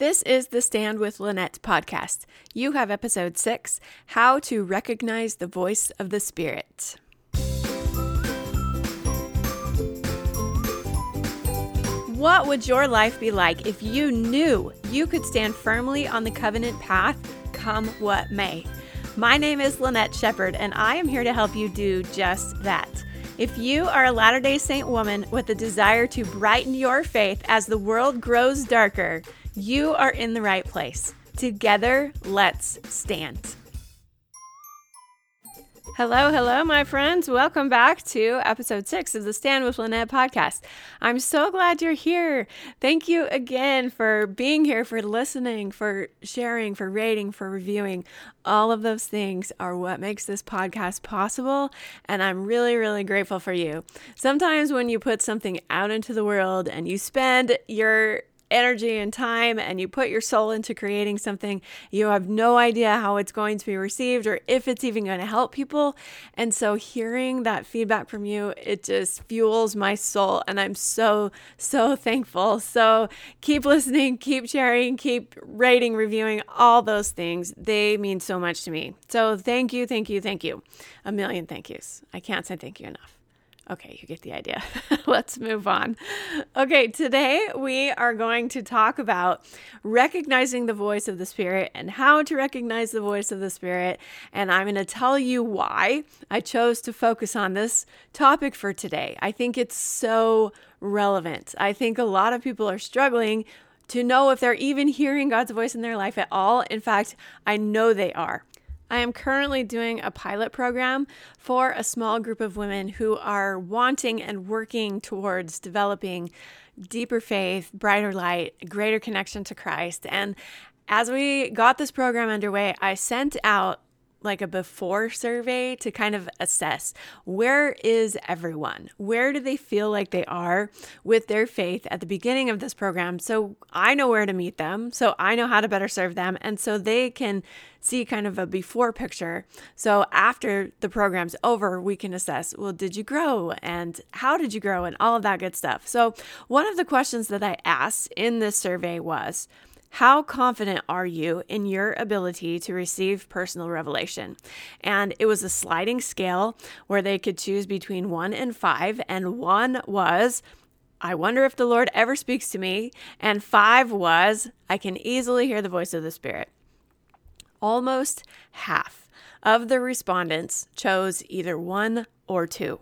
This is the Stand with Lynette podcast. You have episode six How to Recognize the Voice of the Spirit. What would your life be like if you knew you could stand firmly on the covenant path, come what may? My name is Lynette Shepard, and I am here to help you do just that. If you are a Latter day Saint woman with a desire to brighten your faith as the world grows darker, you are in the right place. Together, let's stand. Hello, hello, my friends. Welcome back to episode six of the Stand with Lynette podcast. I'm so glad you're here. Thank you again for being here, for listening, for sharing, for rating, for reviewing. All of those things are what makes this podcast possible. And I'm really, really grateful for you. Sometimes when you put something out into the world and you spend your energy and time and you put your soul into creating something, you have no idea how it's going to be received or if it's even going to help people. And so hearing that feedback from you, it just fuels my soul. And I'm so, so thankful. So keep listening, keep sharing, keep rating, reviewing, all those things. They mean so much to me. So thank you, thank you, thank you. A million thank yous. I can't say thank you enough. Okay, you get the idea. Let's move on. Okay, today we are going to talk about recognizing the voice of the Spirit and how to recognize the voice of the Spirit. And I'm going to tell you why I chose to focus on this topic for today. I think it's so relevant. I think a lot of people are struggling to know if they're even hearing God's voice in their life at all. In fact, I know they are. I am currently doing a pilot program for a small group of women who are wanting and working towards developing deeper faith, brighter light, greater connection to Christ. And as we got this program underway, I sent out like a before survey to kind of assess where is everyone? Where do they feel like they are with their faith at the beginning of this program? So I know where to meet them, so I know how to better serve them, and so they can see kind of a before picture. So after the program's over, we can assess well, did you grow and how did you grow and all of that good stuff. So one of the questions that I asked in this survey was, how confident are you in your ability to receive personal revelation? And it was a sliding scale where they could choose between one and five, and one was, I wonder if the Lord ever speaks to me, and five was, I can easily hear the voice of the Spirit. Almost half of the respondents chose either one or two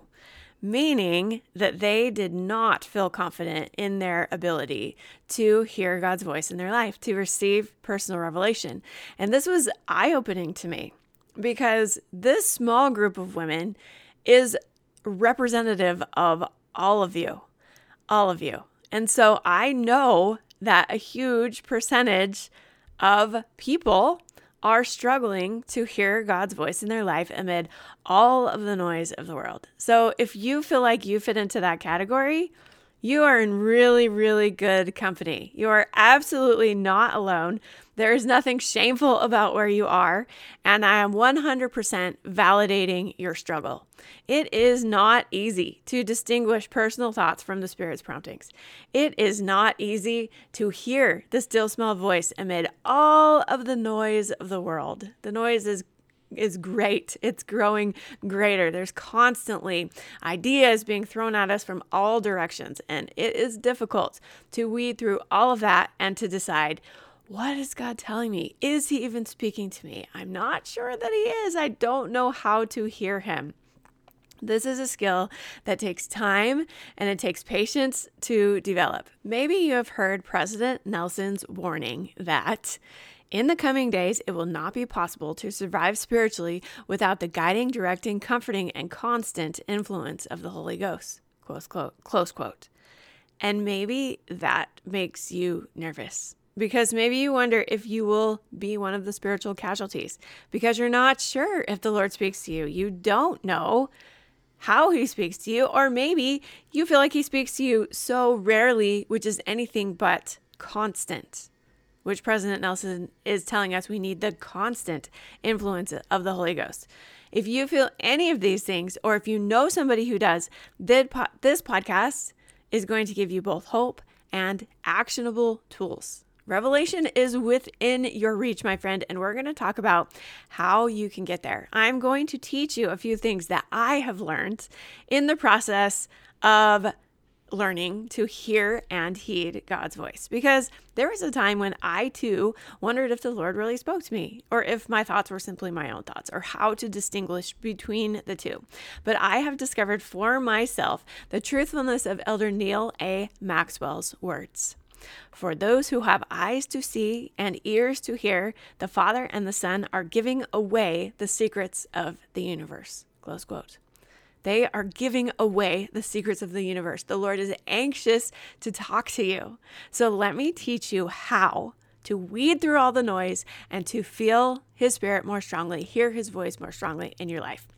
meaning that they did not feel confident in their ability to hear God's voice in their life, to receive personal revelation. And this was eye opening to me because this small group of women is representative of all of you, all of you. And so I know that a huge percentage of people are struggling to hear God's voice in their life amid all of the noise of the world. So if you feel like you fit into that category, you are in really, really good company. You are absolutely not alone. There is nothing shameful about where you are, and I am 100% validating your struggle. It is not easy to distinguish personal thoughts from the Spirit's promptings. It is not easy to hear the still small voice amid all of the noise of the world. The noise is is great. It's growing greater. There's constantly ideas being thrown at us from all directions, and it is difficult to weed through all of that and to decide what is God telling me? Is He even speaking to me? I'm not sure that He is. I don't know how to hear Him. This is a skill that takes time and it takes patience to develop. Maybe you have heard President Nelson's warning that in the coming days, it will not be possible to survive spiritually without the guiding, directing, comforting, and constant influence of the Holy Ghost. Close quote. Close quote. And maybe that makes you nervous because maybe you wonder if you will be one of the spiritual casualties because you're not sure if the Lord speaks to you. You don't know how he speaks to you, or maybe you feel like he speaks to you so rarely, which is anything but constant which President Nelson is telling us we need the constant influence of the Holy Ghost. If you feel any of these things, or if you know somebody who does, this podcast is going to give you both hope and actionable tools Revelation is within your reach, my friend, and we're going to talk about how you can get there. I'm going to teach you a few things that I have learned in the process of learning to hear and heed God's voice because there was a time when I too wondered if the Lord really spoke to me or if my thoughts were simply my own thoughts or how to distinguish between the two. But I have discovered for myself the truthfulness of Elder Neal A. Maxwell's words. For those who have eyes to see and ears to hear, the Father and the Son are giving away the secrets of the universe. Close quote. They are giving away the secrets of the universe. The Lord is anxious to talk to you. So let me teach you how to weed through all the noise and to feel His Spirit more strongly, hear His voice more strongly in your life.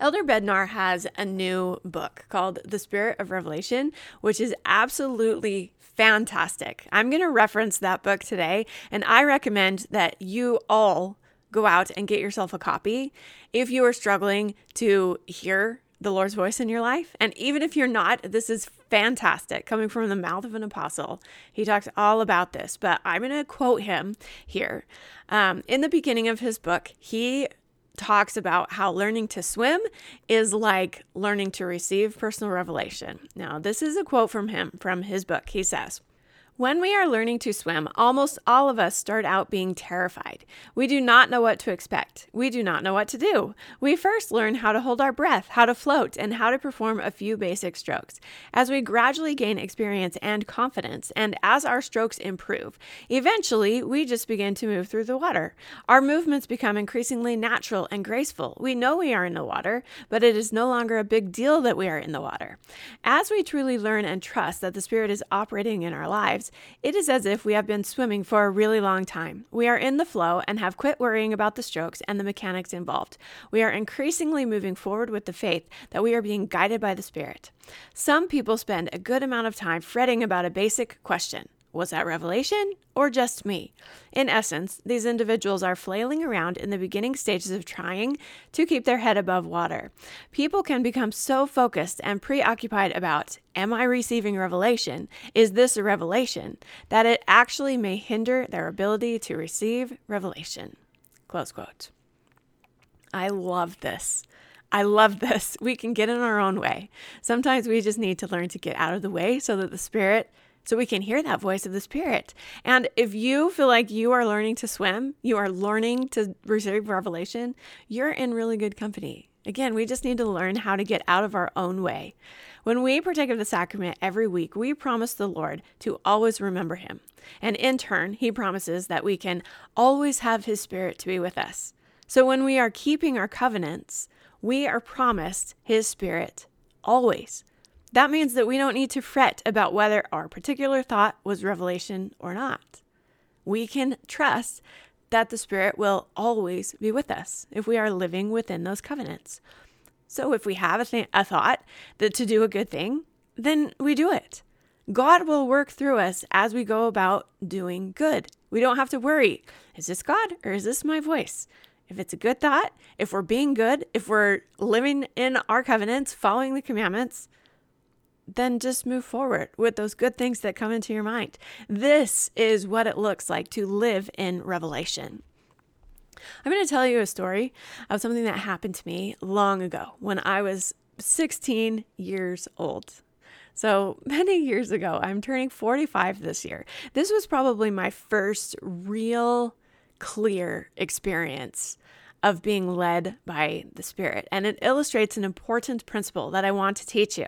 Elder Bednar has a new book called The Spirit of Revelation, which is absolutely fantastic. I'm going to reference that book today, and I recommend that you all go out and get yourself a copy if you are struggling to hear the Lord's voice in your life. And even if you're not, this is fantastic coming from the mouth of an apostle. He talks all about this, but I'm going to quote him here. Um, in the beginning of his book, he talks about how learning to swim is like learning to receive personal revelation. Now, this is a quote from him from his book. He says, when we are learning to swim, almost all of us start out being terrified. We do not know what to expect. We do not know what to do. We first learn how to hold our breath, how to float, and how to perform a few basic strokes. As we gradually gain experience and confidence, and as our strokes improve, eventually we just begin to move through the water. Our movements become increasingly natural and graceful. We know we are in the water, but it is no longer a big deal that we are in the water. As we truly learn and trust that the Spirit is operating in our lives, lives, it is as if we have been swimming for a really long time. We are in the flow and have quit worrying about the strokes and the mechanics involved. We are increasingly moving forward with the faith that we are being guided by the Spirit. Some people spend a good amount of time fretting about a basic question was that revelation or just me? In essence, these individuals are flailing around in the beginning stages of trying to keep their head above water. People can become so focused and preoccupied about, am I receiving revelation? Is this a revelation? that it actually may hinder their ability to receive revelation. Close quote. I love this. I love this. We can get in our own way. Sometimes we just need to learn to get out of the way so that the Spirit so we can hear that voice of the Spirit. And if you feel like you are learning to swim, you are learning to receive revelation, you're in really good company. Again, we just need to learn how to get out of our own way. When we partake of the sacrament every week, we promise the Lord to always remember Him. And in turn, He promises that we can always have His Spirit to be with us. So when we are keeping our covenants, we are promised His Spirit always. That means that we don't need to fret about whether our particular thought was revelation or not. We can trust that the Spirit will always be with us if we are living within those covenants. So if we have a, th- a thought that to do a good thing, then we do it. God will work through us as we go about doing good. We don't have to worry is this God or is this my voice? If it's a good thought, if we're being good, if we're living in our covenants, following the commandments, then just move forward with those good things that come into your mind. This is what it looks like to live in revelation. I'm going to tell you a story of something that happened to me long ago when I was 16 years old. So many years ago, I'm turning 45 this year. This was probably my first real clear experience of being led by the Spirit. And it illustrates an important principle that I want to teach you.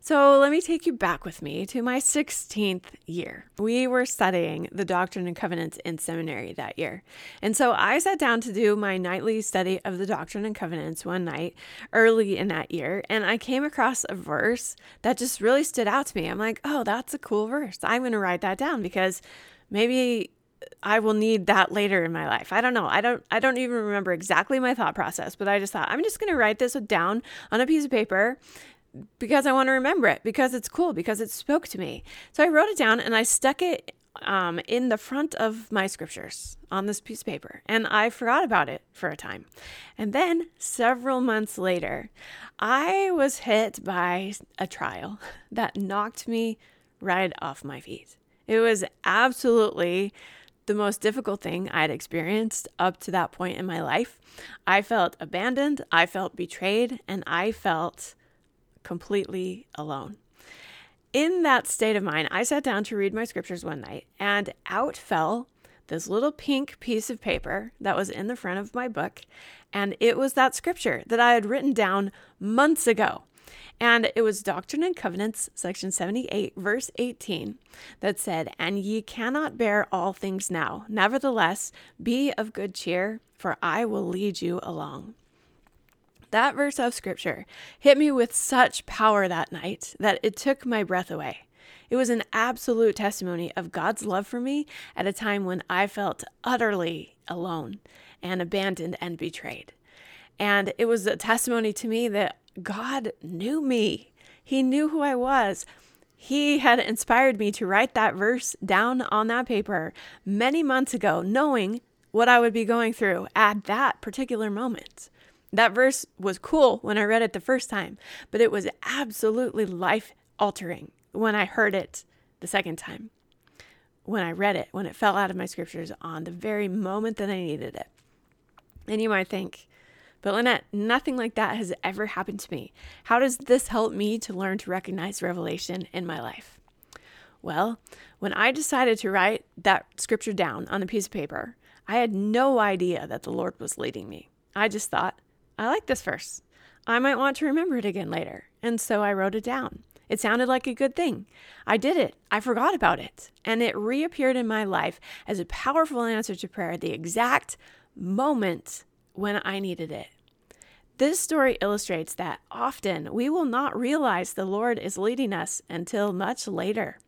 So let me take you back with me to my 16th year. We were studying the Doctrine and Covenants in seminary that year. And so I sat down to do my nightly study of the Doctrine and Covenants one night early in that year. And I came across a verse that just really stood out to me. I'm like, oh, that's a cool verse. I'm going to write that down because maybe I will need that later in my life. I don't know. I don't I don't even remember exactly my thought process, but I just thought I'm just going to write this down on a piece of paper because I want to remember it because it's cool because it spoke to me. So I wrote it down and I stuck it um, in the front of my scriptures on this piece of paper, and I forgot about it for a time. And then several months later, I was hit by a trial that knocked me right off my feet. It was absolutely the most difficult thing I'd experienced up to that point in my life. I felt abandoned, I felt betrayed, and I felt completely alone. In that state of mind, I sat down to read my scriptures one night, and out fell this little pink piece of paper that was in the front of my book. And it was that scripture that I had written down months ago. And it was Doctrine and Covenants, section 78, verse 18, that said, And ye cannot bear all things now. Nevertheless, be of good cheer, for I will lead you along. That verse of scripture hit me with such power that night that it took my breath away. It was an absolute testimony of God's love for me at a time when I felt utterly alone and abandoned and betrayed. And it was a testimony to me that God knew me, He knew who I was. He had inspired me to write that verse down on that paper many months ago, knowing what I would be going through at that particular moment. That verse was cool when I read it the first time, but it was absolutely life altering when I heard it the second time, when I read it, when it fell out of my scriptures on the very moment that I needed it. And you might think, but Lynette, nothing like that has ever happened to me. How does this help me to learn to recognize revelation in my life? Well, when I decided to write that scripture down on a piece of paper, I had no idea that the Lord was leading me. I just thought, I like this verse. I might want to remember it again later. And so I wrote it down. It sounded like a good thing. I did it. I forgot about it. And it reappeared in my life as a powerful answer to prayer at the exact moment when I needed it. This story illustrates that often we will not realize the Lord is leading us until much later.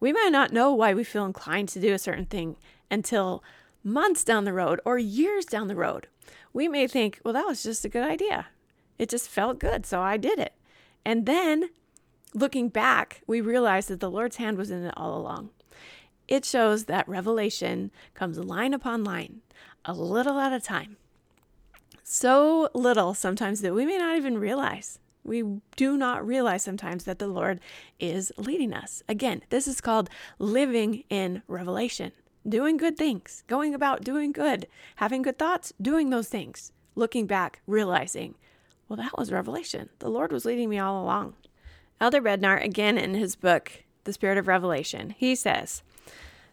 We might not know why we feel inclined to do a certain thing until months down the road or years down the road. We may think, well, that was just a good idea. It just felt good, so I did it. And then looking back, we realize that the Lord's hand was in it all along. It shows that revelation comes line upon line, a little at a time. So little sometimes that we may not even realize. We do not realize sometimes that the Lord is leading us. Again, this is called living in revelation, doing good things, going about doing good, having good thoughts, doing those things, looking back, realizing, well, that was revelation. The Lord was leading me all along. Elder Bednar, again in his book, The Spirit of Revelation, he says,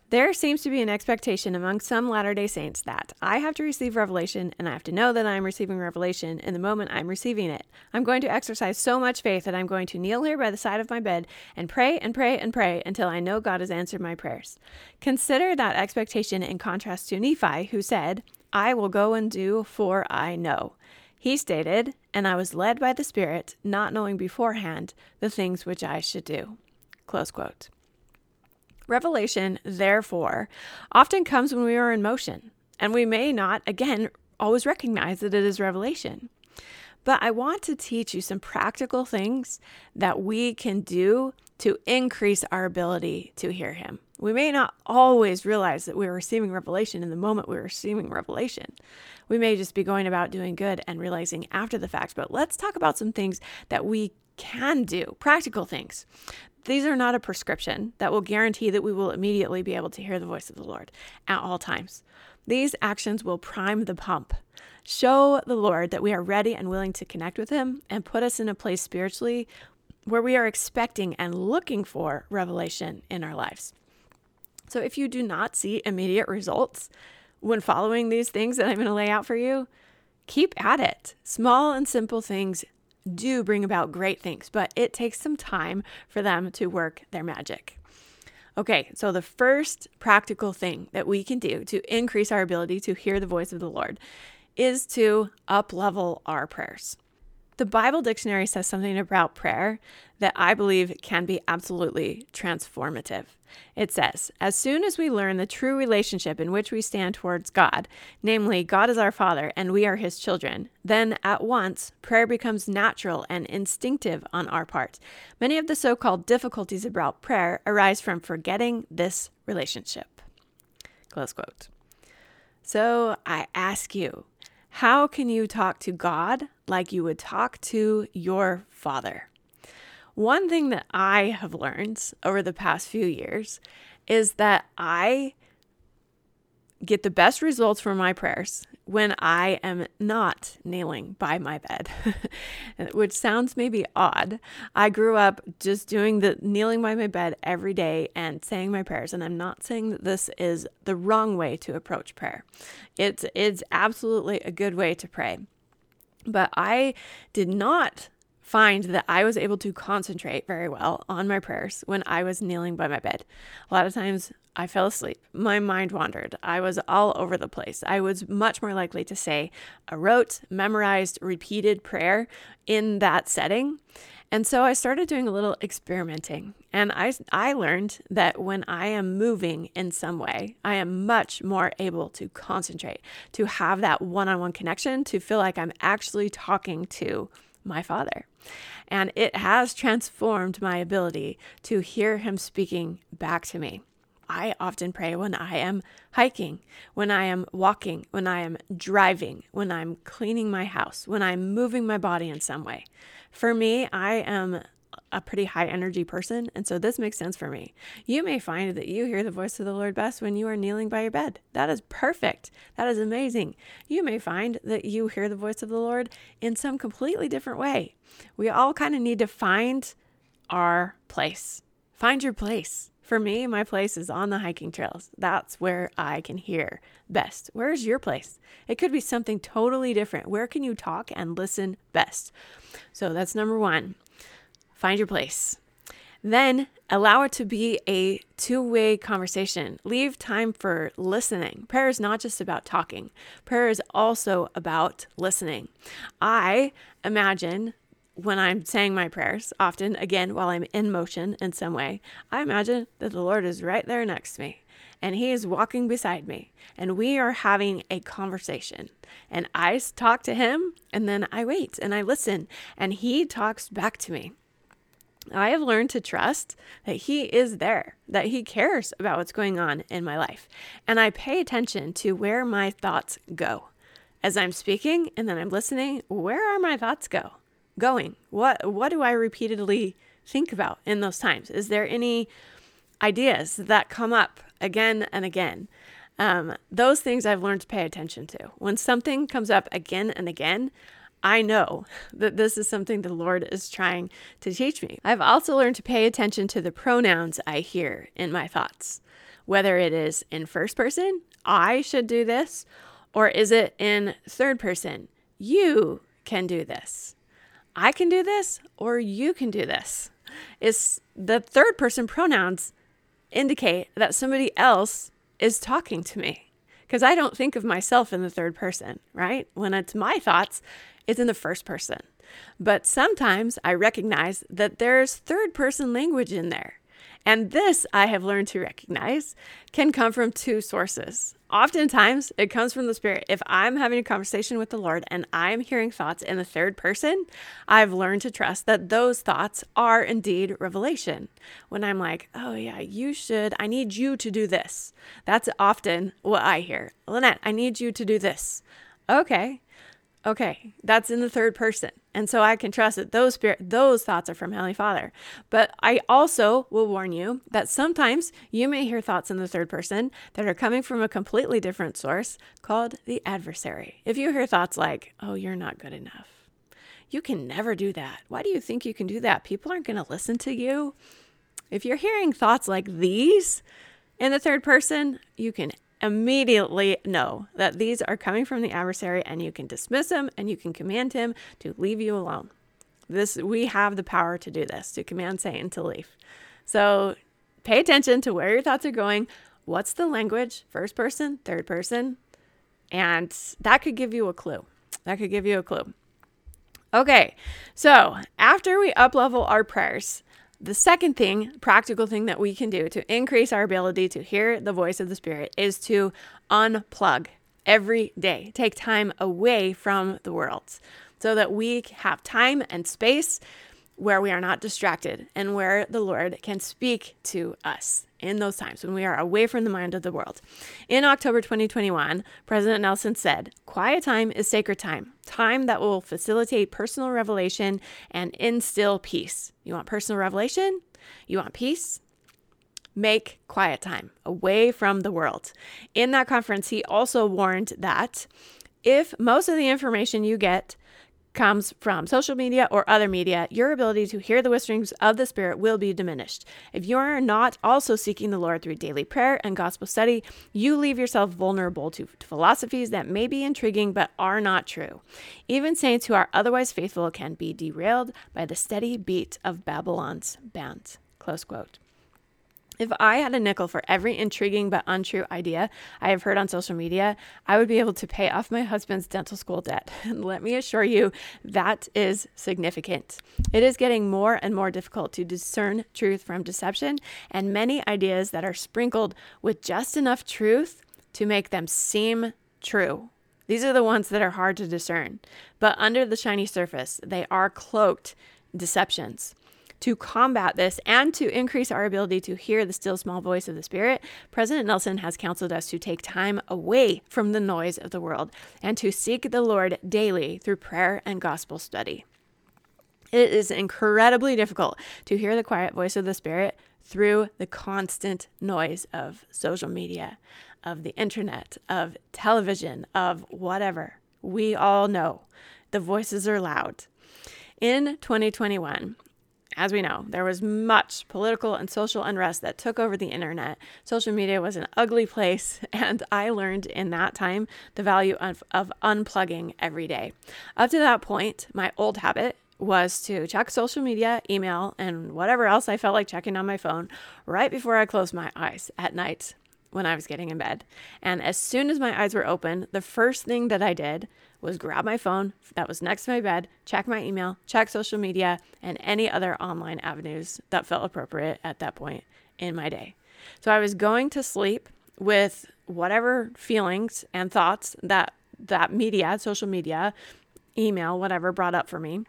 there seems to be an expectation among some Latter day Saints that I have to receive revelation and I have to know that I'm receiving revelation in the moment I'm receiving it. I'm going to exercise so much faith that I'm going to kneel here by the side of my bed and pray and pray and pray until I know God has answered my prayers. Consider that expectation in contrast to Nephi, who said, I will go and do, for I know. He stated, And I was led by the Spirit, not knowing beforehand the things which I should do. Close quote. Revelation, therefore, often comes when we are in motion, and we may not, again, always recognize that it is revelation. But I want to teach you some practical things that we can do to increase our ability to hear Him. We may not always realize that we're receiving revelation in the moment we're receiving revelation. We may just be going about doing good and realizing after the fact. But let's talk about some things that we can do, practical things. These are not a prescription that will guarantee that we will immediately be able to hear the voice of the Lord at all times. These actions will prime the pump, show the Lord that we are ready and willing to connect with Him, and put us in a place spiritually where we are expecting and looking for revelation in our lives. So if you do not see immediate results when following these things that I'm going to lay out for you, keep at it. Small and simple things do bring about great things, but it takes some time for them to work their magic. Okay, so the first practical thing that we can do to increase our ability to hear the voice of the Lord is to up level our prayers. The Bible dictionary says something about prayer that I believe can be absolutely transformative. It says, As soon as we learn the true relationship in which we stand towards God, namely, God is our Father and we are His children, then at once prayer becomes natural and instinctive on our part. Many of the so called difficulties about prayer arise from forgetting this relationship. Close quote. So I ask you, how can you talk to God like you would talk to your father? One thing that I have learned over the past few years is that I get the best results from my prayers when I am not kneeling by my bed, which sounds maybe odd. I grew up just doing the kneeling by my bed every day and saying my prayers, and I'm not saying that this is the wrong way to approach prayer. It's it's absolutely a good way to pray. But I did not find that I was able to concentrate very well on my prayers when I was kneeling by my bed. A lot of times I fell asleep. My mind wandered. I was all over the place. I was much more likely to say a rote, memorized, repeated prayer in that setting. And so I started doing a little experimenting. And I, I learned that when I am moving in some way, I am much more able to concentrate, to have that one on one connection, to feel like I'm actually talking to my Father. And it has transformed my ability to hear Him speaking back to me. I often pray when I am hiking, when I am walking, when I am driving, when I'm cleaning my house, when I'm moving my body in some way. For me, I am a pretty high energy person, and so this makes sense for me. You may find that you hear the voice of the Lord best when you are kneeling by your bed. That is perfect. That is amazing. You may find that you hear the voice of the Lord in some completely different way. We all kind of need to find our place. Find your place. For me, my place is on the hiking trails. That's where I can hear best. Where's your place? It could be something totally different. Where can you talk and listen best? So that's number one. Find your place. Then allow it to be a two way conversation. Leave time for listening. Prayer is not just about talking, prayer is also about listening. I imagine when I'm saying my prayers, often, again, while I'm in motion in some way, I imagine that the Lord is right there next to me and He is walking beside me and we are having a conversation. And I talk to Him and then I wait and I listen and He talks back to me. I have learned to trust that He is there, that He cares about what's going on in my life. And I pay attention to where my thoughts go. As I'm speaking and then I'm listening, where are my thoughts go? Going? What what do I repeatedly think about in those times? Is there any ideas that come up again and again? Um, those things I've learned to pay attention to. When something comes up again and again, I know that this is something the Lord is trying to teach me. I've also learned to pay attention to the pronouns I hear in my thoughts, whether it is in first person, I should do this, or is it in third person, you can do this. I can do this, or you can do this. Is the third person pronouns indicate that somebody else is talking to me because I don't think of myself in the third person, right? When it's my thoughts, it's in the first person. But sometimes I recognize that there's third person language in there. And this, I have learned to recognize, can come from two sources. Oftentimes, it comes from the Spirit. If I'm having a conversation with the Lord and I'm hearing thoughts in the third person, I've learned to trust that those thoughts are indeed revelation. When I'm like, oh, yeah, you should, I need you to do this. That's often what I hear. Lynette, I need you to do this. Okay, Okay, that's in the third person. And so I can trust that those spirit those thoughts are from Heavenly Father. But I also will warn you that sometimes you may hear thoughts in the third person that are coming from a completely different source called the adversary. If you hear thoughts like, "Oh, you're not good enough." You can never do that. Why do you think you can do that? People aren't going to listen to you. If you're hearing thoughts like these in the third person, you can immediately know that these are coming from the adversary and you can dismiss him and you can command him to leave you alone. This we have the power to do this, to command Satan to leave. So pay attention to where your thoughts are going. What's the language? First person, third person? And that could give you a clue. That could give you a clue. Okay, so after we uplevel our prayers, the second thing, practical thing that we can do to increase our ability to hear the voice of the Spirit is to unplug every day. Take time away from the world so that we have time and space where we are not distracted and where the Lord can speak to us in those times when we are away from the mind of the world. In October 2021, President Nelson said, Quiet time is sacred time, time that will facilitate personal revelation and instill peace. You want personal revelation? You want peace? make quiet time away from the world. In that conference, he also warned that if most of the information you get comes from social media or other media, your ability to hear the whisperings of the Spirit will be diminished. If you are not also seeking the Lord through daily prayer and gospel study, you leave yourself vulnerable to, to philosophies that may be intriguing but are not true. Even saints who are otherwise faithful can be derailed by the steady beat of Babylon's band. Close quote. If I had a nickel for every intriguing but untrue idea I have heard on social media, I would be able to pay off my husband's dental school debt. And let me assure you, that is significant. It is getting more and more difficult to discern truth from deception, and many ideas that are sprinkled with just enough truth to make them seem true. These are the ones that are hard to discern. But under the shiny surface, they are cloaked deceptions. To combat this and to increase our ability to hear the still small voice of the Spirit, President Nelson has counseled us to take time away from the noise of the world and to seek the Lord daily through prayer and gospel study. It is incredibly difficult to hear the quiet voice of the Spirit through the constant noise of social media, of the internet, of television, of whatever. We all know the voices are loud. In 2021, as we know, there was much political and social unrest that took over the internet. Social media was an ugly place, and I learned in that time the value of, of unplugging every day. Up to that point, my old habit was to check social media, email, and whatever else I felt like checking on my phone right before I closed my eyes at night when I was getting in bed. And as soon as my eyes were open, the first thing that I did was grab my phone that was next to my bed, check my email, check social media, and any other online avenues that felt appropriate at that point in my day. So I was going to sleep with whatever feelings and thoughts that that media, social media, email, whatever brought up for me.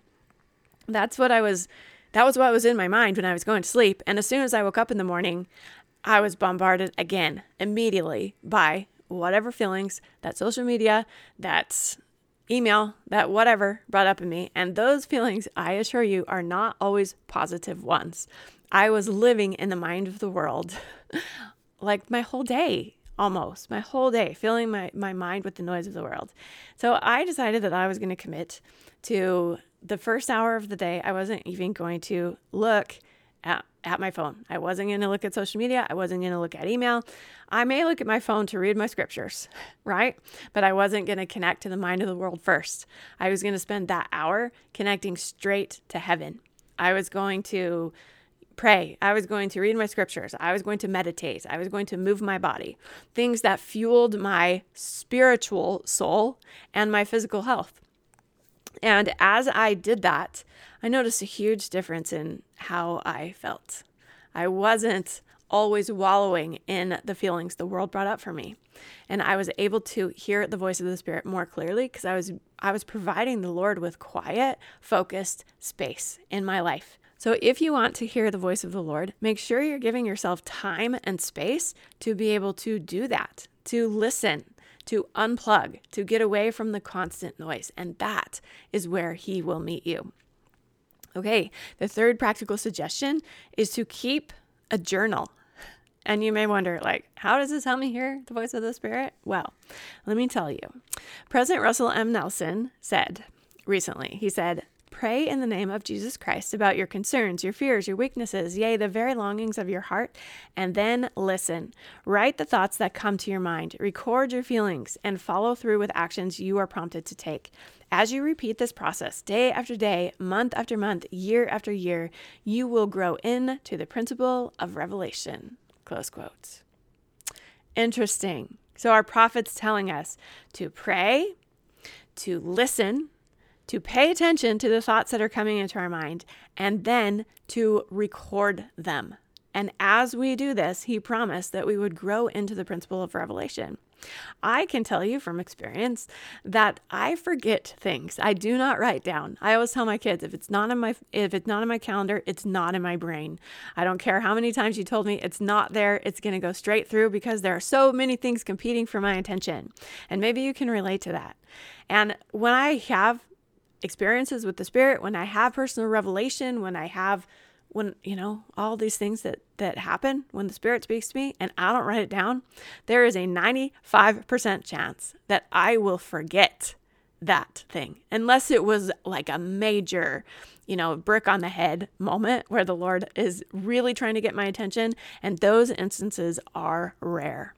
That's what I was that was what was in my mind when I was going to sleep. And as soon as I woke up in the morning, I was bombarded again immediately by whatever feelings that social media, that email, that whatever brought up in me. And those feelings, I assure you, are not always positive ones. I was living in the mind of the world like my whole day almost my whole day filling my, my mind with the noise of the world so i decided that i was going to commit to the first hour of the day i wasn't even going to look at, at my phone. I wasn't going to look at social media. I wasn't going to look at email. I may look at my phone to read my scriptures, right? But I wasn't going to connect to the mind of the world first. I was going to spend that hour connecting straight to heaven. I was going to pray. I was going to read my scriptures. I was going to meditate. I was going to move my body. Things that fueled my spiritual soul and my physical health. And as I did that, I noticed a huge difference in how I felt. I wasn't always wallowing in the feelings the world brought up for me. And I was able to hear the voice of the spirit more clearly because I was I was providing the Lord with quiet, focused space in my life. So if you want to hear the voice of the Lord, make sure you're giving yourself time and space to be able to do that, to listen, to unplug, to get away from the constant noise. And that is where He will meet you. Okay, the third practical suggestion is to keep a journal. And you may wonder, like, how does this help me hear the voice of the Spirit? Well, let me tell you. President Russell M. Nelson said recently, he said, Pray in the name of Jesus Christ about your concerns, your fears, your weaknesses, yea, the very longings of your heart, and then listen. Write the thoughts that come to your mind, record your feelings, and follow through with actions you are prompted to take. As you repeat this process day after day, month after month, year after year, you will grow into the principle of revelation. Close quotes. Interesting. So, our prophet's telling us to pray, to listen, to pay attention to the thoughts that are coming into our mind and then to record them. And as we do this, he promised that we would grow into the principle of revelation. I can tell you from experience that I forget things. I do not write down. I always tell my kids if it's not in my if it's not in my calendar, it's not in my brain. I don't care how many times you told me it's not there, it's going to go straight through because there are so many things competing for my attention. And maybe you can relate to that. And when I have experiences with the Spirit, when I have personal revelation, when I have when, you know, all these things that that happen when the spirit speaks to me and I don't write it down, there is a 95% chance that I will forget that thing unless it was like a major you know brick on the head moment where the lord is really trying to get my attention and those instances are rare.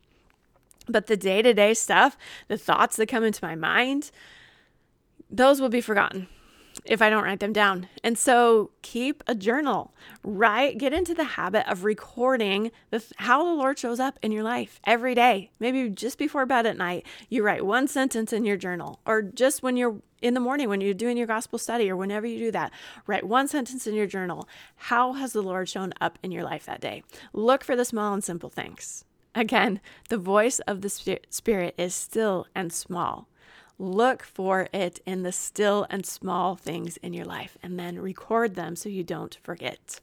But the day-to-day stuff the thoughts that come into my mind those will be forgotten if I don't write them down. And so keep a journal, right? Get into the habit of recording the, how the Lord shows up in your life every day. Maybe just before bed at night, you write one sentence in your journal, or just when you're in the morning when you're doing your gospel study or whenever you do that, write one sentence in your journal. How has the Lord shown up in your life that day? Look for the small and simple things. Again, the voice of the Spirit is still and small. Look for it in the still and small things in your life and then record them so you don't forget.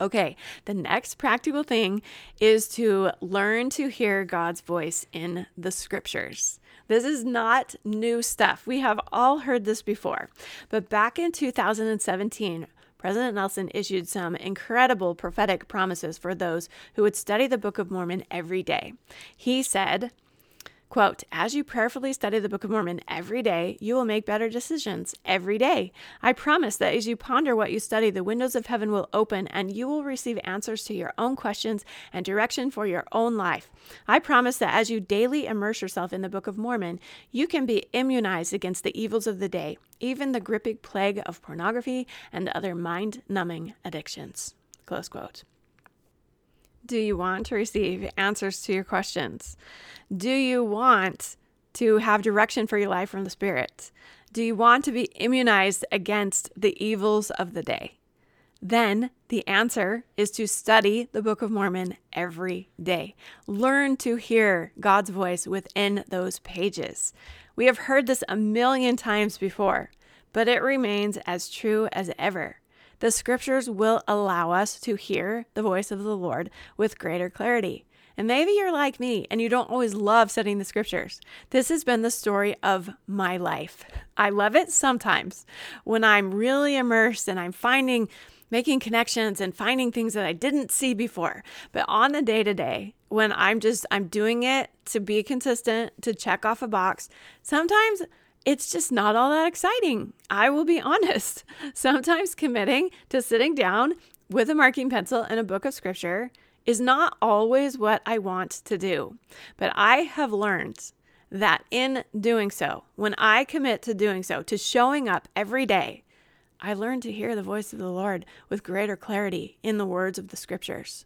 Okay, the next practical thing is to learn to hear God's voice in the scriptures. This is not new stuff. We have all heard this before. But back in 2017, President Nelson issued some incredible prophetic promises for those who would study the Book of Mormon every day. He said, Quote, as you prayerfully study the Book of Mormon every day, you will make better decisions every day. I promise that as you ponder what you study, the windows of heaven will open and you will receive answers to your own questions and direction for your own life. I promise that as you daily immerse yourself in the Book of Mormon, you can be immunized against the evils of the day, even the gripping plague of pornography and other mind numbing addictions. Close quote. Do you want to receive answers to your questions? Do you want to have direction for your life from the Spirit? Do you want to be immunized against the evils of the day? Then the answer is to study the Book of Mormon every day. Learn to hear God's voice within those pages. We have heard this a million times before, but it remains as true as ever. The scriptures will allow us to hear the voice of the Lord with greater clarity. And maybe you're like me and you don't always love studying the scriptures. This has been the story of my life. I love it sometimes when I'm really immersed and I'm finding, making connections and finding things that I didn't see before. But on the day to day, when I'm just, I'm doing it to be consistent, to check off a box, sometimes it's just not all that exciting. I will be honest. Sometimes committing to sitting down with a marking pencil and a book of scripture is not always what I want to do. But I have learned that in doing so, when I commit to doing so, to showing up every day, I learn to hear the voice of the Lord with greater clarity in the words of the scriptures.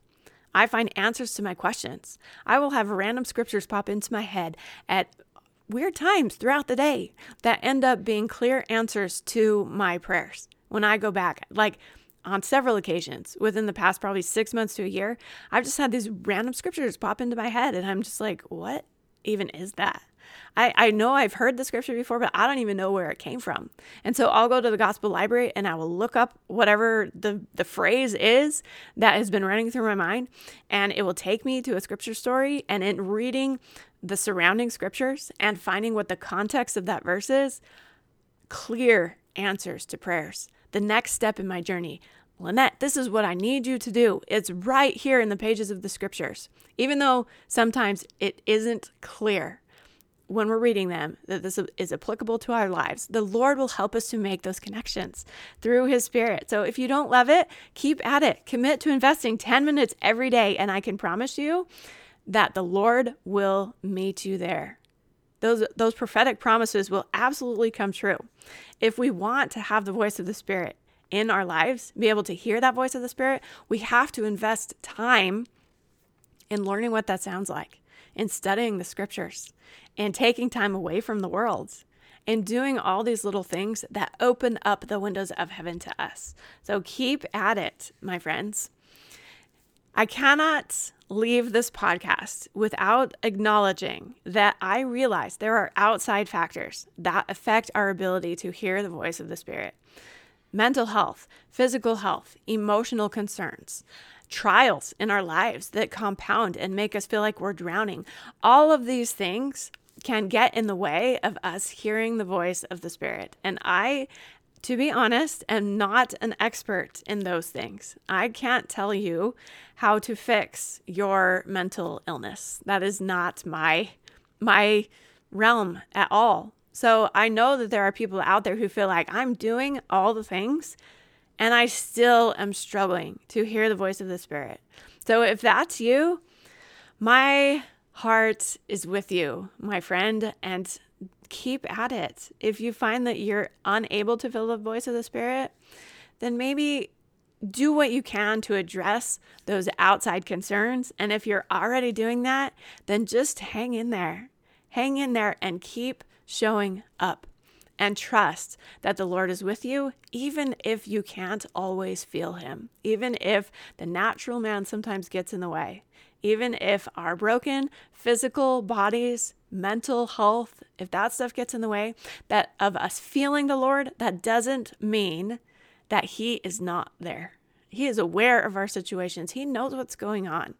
I find answers to my questions. I will have random scriptures pop into my head at weird times throughout the day that end up being clear answers to my prayers when I go back. Like on several occasions within the past probably six months to a year, I've just had these random scriptures pop into my head, and I'm just like, what even is that? I, I know I've heard the scripture before, but I don't even know where it came from. And so I'll go to the gospel library and I will look up whatever the, the phrase is that has been running through my mind, and it will take me to a scripture story. And in reading the surrounding scriptures and finding what the context of that verse is, clear answers to prayers. The next step in my journey. Lynette, this is what I need you to do. It's right here in the pages of the scriptures. Even though sometimes it isn't clear when we're reading them that this is applicable to our lives, the Lord will help us to make those connections through His Spirit. So if you don't love it, keep at it. Commit to investing 10 minutes every day, and I can promise you that the Lord will meet you there. Those, those prophetic promises will absolutely come true. If we want to have the voice of the Spirit in our lives, be able to hear that voice of the Spirit, we have to invest time in learning what that sounds like, in studying the scriptures, and taking time away from the world, and doing all these little things that open up the windows of heaven to us. So keep at it, my friends. I cannot leave this podcast without acknowledging that I realize there are outside factors that affect our ability to hear the voice of the Spirit mental health, physical health, emotional concerns. Trials in our lives that compound and make us feel like we're drowning. All of these things can get in the way of us hearing the voice of the Spirit. And I to be honest, am not an expert in those things. I can't tell you how to fix your mental illness. That is not my my realm at all. So I know that there are people out there who feel like I'm doing all the things and I still am struggling to hear the voice of the Spirit. So if that's you, my heart is with you, my friend, and keep at it. If you find that you're unable to feel the voice of the Spirit, then maybe do what you can to address those outside concerns. And if you're already doing that, then just hang in there. Hang in there and keep showing up and trust that the Lord is with you, even if you can't always feel Him, even if the natural man sometimes gets in the way, even if our broken physical bodies, mental health, if that stuff gets in the way, that of us feeling the Lord, that doesn't mean that He is not there. He is aware of our situations, He knows what's going on.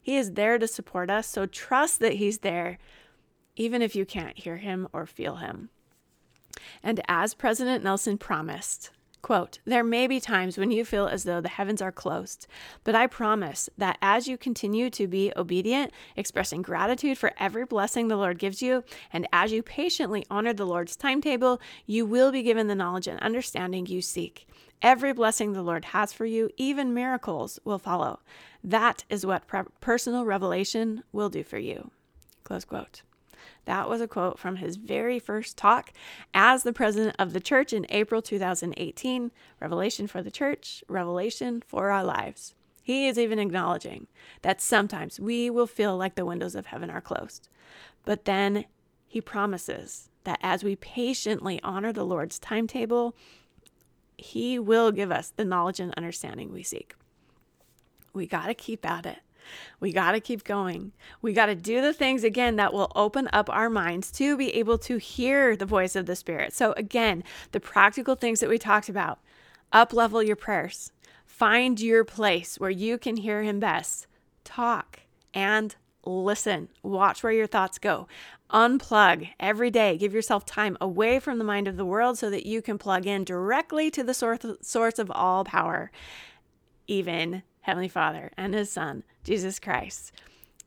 He is there to support us. So trust that He's there, even if you can't hear Him or feel Him. And as President Nelson promised, Quote, there may be times when you feel as though the heavens are closed, but I promise that as you continue to be obedient, expressing gratitude for every blessing the Lord gives you, and as you patiently honor the Lord's timetable, you will be given the knowledge and understanding you seek. Every blessing the Lord has for you, even miracles, will follow. That is what personal revelation will do for you. Close quote. That was a quote from his very first talk as the president of the church in April 2018 Revelation for the church, Revelation for our lives. He is even acknowledging that sometimes we will feel like the windows of heaven are closed. But then he promises that as we patiently honor the Lord's timetable, he will give us the knowledge and understanding we seek. We got to keep at it. We got to keep going. We got to do the things again that will open up our minds to be able to hear the voice of the Spirit. So, again, the practical things that we talked about up level your prayers, find your place where you can hear Him best, talk and listen, watch where your thoughts go. Unplug every day. Give yourself time away from the mind of the world so that you can plug in directly to the source, source of all power, even Heavenly Father and His Son, Jesus Christ.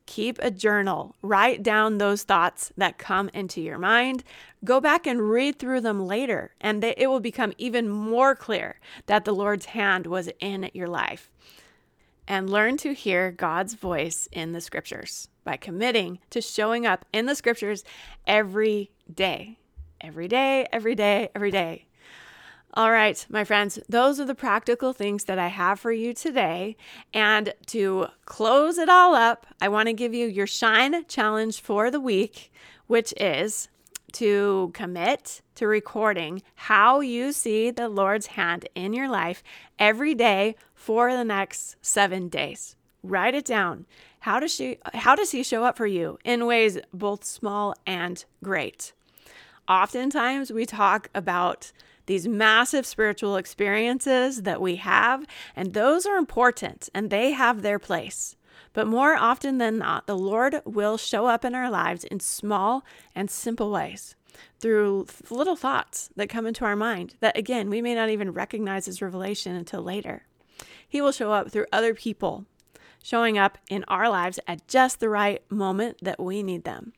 Keep a journal. Write down those thoughts that come into your mind. Go back and read through them later, and it will become even more clear that the Lord's hand was in your life. And learn to hear God's voice in the scriptures by committing to showing up in the scriptures every day. Every day, every day, every day. All right, my friends, those are the practical things that I have for you today. And to close it all up, I want to give you your shine challenge for the week, which is to commit to recording how you see the Lord's hand in your life every day for the next 7 days. Write it down. How does she how does he show up for you in ways both small and great? Oftentimes we talk about these massive spiritual experiences that we have, and those are important and they have their place. But more often than not, the Lord will show up in our lives in small and simple ways through little thoughts that come into our mind that, again, we may not even recognize as revelation until later. He will show up through other people, showing up in our lives at just the right moment that we need them.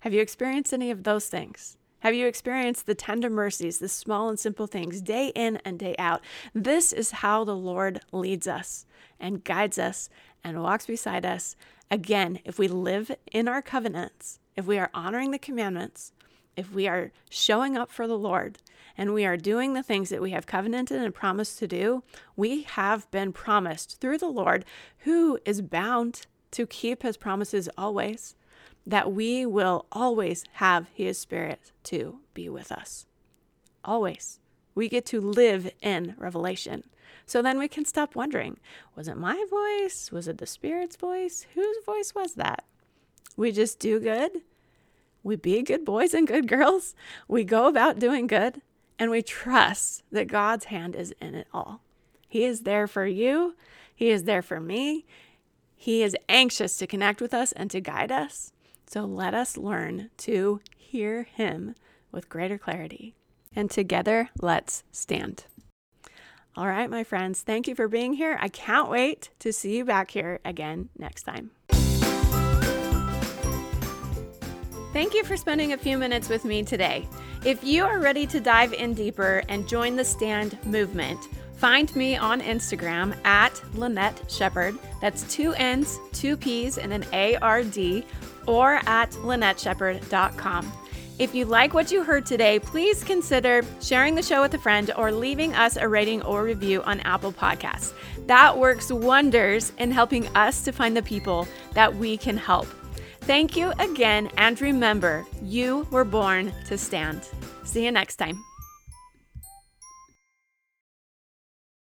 Have you experienced any of those things? Have you experienced the tender mercies, the small and simple things, day in and day out? This is how the Lord leads us and guides us and walks beside us. Again, if we live in our covenants, if we are honoring the commandments, if we are showing up for the Lord, and we are doing the things that we have covenanted and promised to do, we have been promised through the Lord, who is bound to keep his promises always that we will always have His Spirit to be with us. Always. We get to live in revelation. So then we can stop wondering was it my voice? Was it the Spirit's voice? Whose voice was that? We just do good. We be good boys and good girls. We go about doing good and we trust that God's hand is in it all. He is there for you, He is there for me. He is anxious to connect with us and to guide us. So let us learn to hear Him with greater clarity. and together let's stand. All right, my friends, thank you for being here. I can't wait to see you back here again next time. Thank you for spending a few minutes with me today. If you are ready to dive in deeper and join the stand movement, find me on Instagram at Lynnette Sheppard. That's two N's, two P's, and an A R D, or at LynnetteSheppard.com. If you like what you heard today, please consider sharing the show with a friend or leaving us a rating or review on Apple Podcasts. That works wonders in helping us to find the people that we can help. Thank you again, and remember, you were born to stand. See you next time.